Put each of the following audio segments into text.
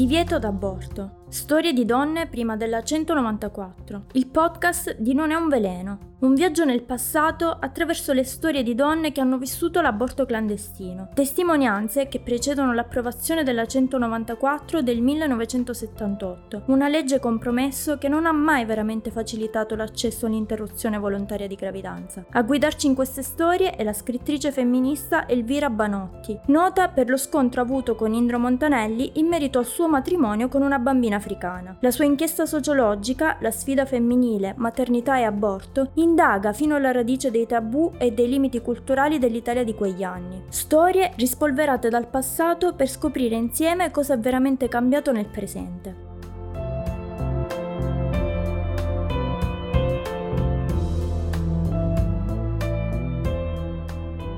Divieto d'aborto. Storie di donne prima della 194. Il podcast di Non è un veleno. Un viaggio nel passato attraverso le storie di donne che hanno vissuto l'aborto clandestino. Testimonianze che precedono l'approvazione della 194 del 1978, una legge compromesso che non ha mai veramente facilitato l'accesso all'interruzione volontaria di gravidanza. A guidarci in queste storie è la scrittrice femminista Elvira Banotti, nota per lo scontro avuto con Indro Montanelli in merito al suo matrimonio con una bambina africana. La sua inchiesta sociologica, La sfida femminile, maternità e aborto, indaga fino alla radice dei tabù e dei limiti culturali dell'Italia di quegli anni. Storie rispolverate dal passato per scoprire insieme cosa è veramente cambiato nel presente.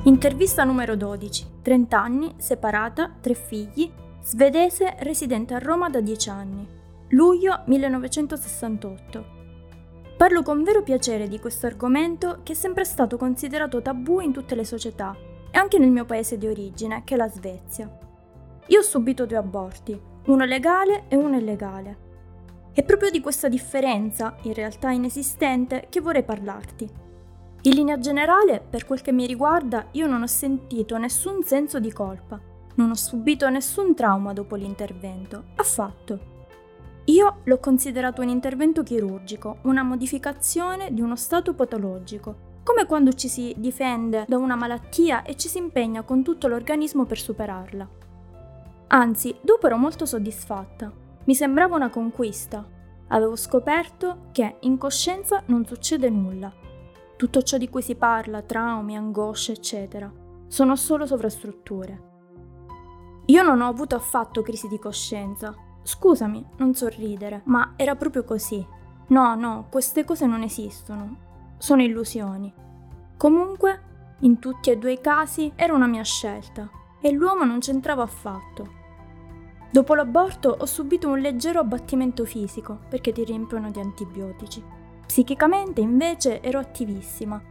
Intervista numero 12. 30 anni, separata, tre figli, svedese residente a Roma da 10 anni. Luglio 1968. Parlo con vero piacere di questo argomento che è sempre stato considerato tabù in tutte le società e anche nel mio paese di origine, che è la Svezia. Io ho subito due aborti, uno legale e uno illegale. È proprio di questa differenza, in realtà inesistente, che vorrei parlarti. In linea generale, per quel che mi riguarda, io non ho sentito nessun senso di colpa, non ho subito nessun trauma dopo l'intervento, affatto. Io l'ho considerato un intervento chirurgico, una modificazione di uno stato patologico, come quando ci si difende da una malattia e ci si impegna con tutto l'organismo per superarla. Anzi, dopo ero molto soddisfatta. Mi sembrava una conquista. Avevo scoperto che in coscienza non succede nulla. Tutto ciò di cui si parla, traumi, angosce, eccetera, sono solo sovrastrutture. Io non ho avuto affatto crisi di coscienza, Scusami, non sorridere, ma era proprio così. No, no, queste cose non esistono. Sono illusioni. Comunque, in tutti e due i casi era una mia scelta e l'uomo non c'entrava affatto. Dopo l'aborto ho subito un leggero abbattimento fisico perché ti riempiono di antibiotici. Psichicamente invece ero attivissima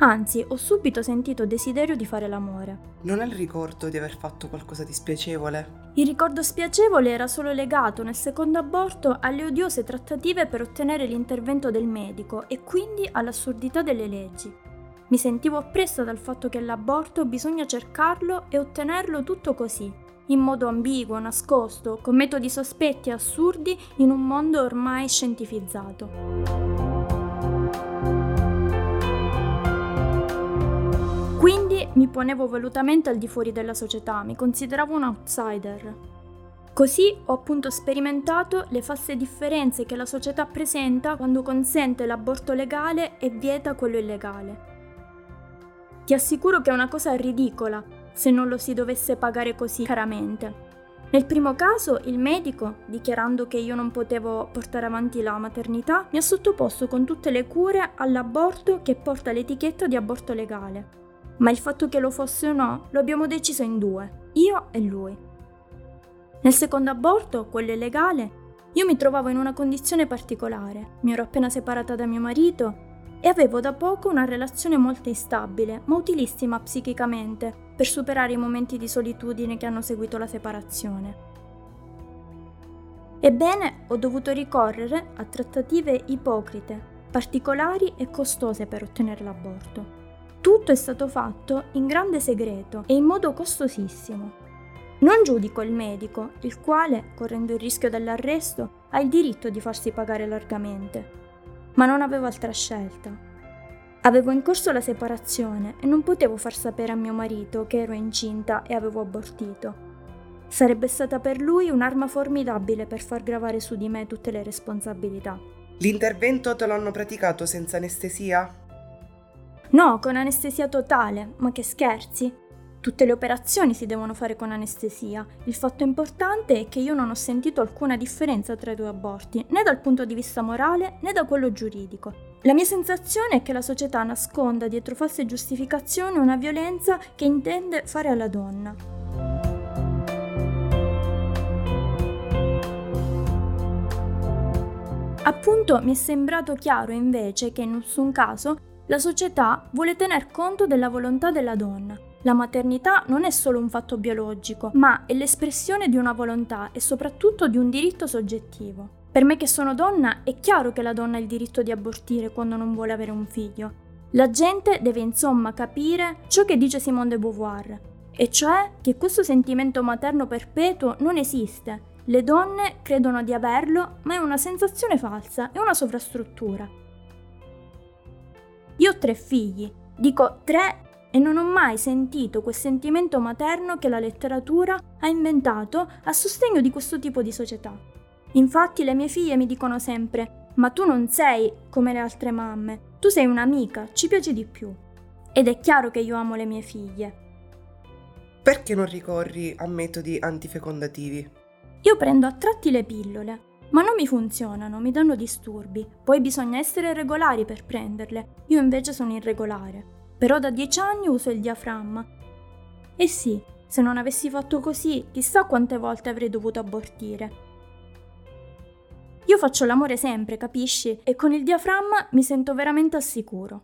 Anzi, ho subito sentito desiderio di fare l'amore. Non hai il ricordo di aver fatto qualcosa di spiacevole? Il ricordo spiacevole era solo legato nel secondo aborto alle odiose trattative per ottenere l'intervento del medico e quindi all'assurdità delle leggi. Mi sentivo oppressa dal fatto che l'aborto bisogna cercarlo e ottenerlo tutto così, in modo ambiguo, nascosto, con metodi sospetti e assurdi in un mondo ormai scientificizzato. Mi ponevo volutamente al di fuori della società, mi consideravo un outsider. Così ho appunto sperimentato le false differenze che la società presenta quando consente l'aborto legale e vieta quello illegale. Ti assicuro che è una cosa ridicola se non lo si dovesse pagare così caramente. Nel primo caso il medico, dichiarando che io non potevo portare avanti la maternità, mi ha sottoposto con tutte le cure all'aborto che porta l'etichetta di aborto legale ma il fatto che lo fosse o no lo abbiamo deciso in due, io e lui. Nel secondo aborto, quello illegale, io mi trovavo in una condizione particolare, mi ero appena separata da mio marito e avevo da poco una relazione molto instabile, ma utilissima psichicamente, per superare i momenti di solitudine che hanno seguito la separazione. Ebbene, ho dovuto ricorrere a trattative ipocrite, particolari e costose per ottenere l'aborto. Tutto è stato fatto in grande segreto e in modo costosissimo. Non giudico il medico, il quale, correndo il rischio dell'arresto, ha il diritto di farsi pagare largamente, ma non avevo altra scelta. Avevo in corso la separazione e non potevo far sapere a mio marito che ero incinta e avevo abortito. Sarebbe stata per lui un'arma formidabile per far gravare su di me tutte le responsabilità. L'intervento te l'hanno praticato senza anestesia? No, con anestesia totale, ma che scherzi? Tutte le operazioni si devono fare con anestesia. Il fatto importante è che io non ho sentito alcuna differenza tra i due aborti, né dal punto di vista morale né da quello giuridico. La mia sensazione è che la società nasconda dietro false giustificazioni una violenza che intende fare alla donna. Appunto mi è sembrato chiaro invece che in nessun caso la società vuole tener conto della volontà della donna. La maternità non è solo un fatto biologico, ma è l'espressione di una volontà e soprattutto di un diritto soggettivo. Per me che sono donna è chiaro che la donna ha il diritto di abortire quando non vuole avere un figlio. La gente deve insomma capire ciò che dice Simone de Beauvoir, e cioè che questo sentimento materno perpetuo non esiste. Le donne credono di averlo, ma è una sensazione falsa, è una sovrastruttura. Io ho tre figli, dico tre e non ho mai sentito quel sentimento materno che la letteratura ha inventato a sostegno di questo tipo di società. Infatti le mie figlie mi dicono sempre, ma tu non sei come le altre mamme, tu sei un'amica, ci piace di più. Ed è chiaro che io amo le mie figlie. Perché non ricorri a metodi antifecondativi? Io prendo a tratti le pillole, ma non mi funzionano, mi danno disturbi. Poi bisogna essere regolari per prenderle. Io invece sono irregolare. Però da dieci anni uso il diaframma. E sì, se non avessi fatto così, chissà quante volte avrei dovuto abortire. Io faccio l'amore sempre, capisci? E con il diaframma mi sento veramente al sicuro.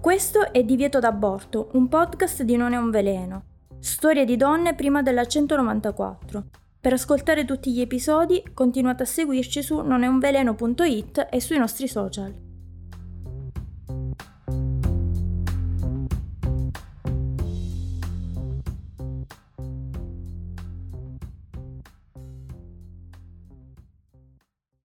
Questo è Divieto d'aborto, un podcast di Non è un veleno. Storie di donne prima della 194. Per ascoltare tutti gli episodi continuate a seguirci su noneunveleno.it e sui nostri social.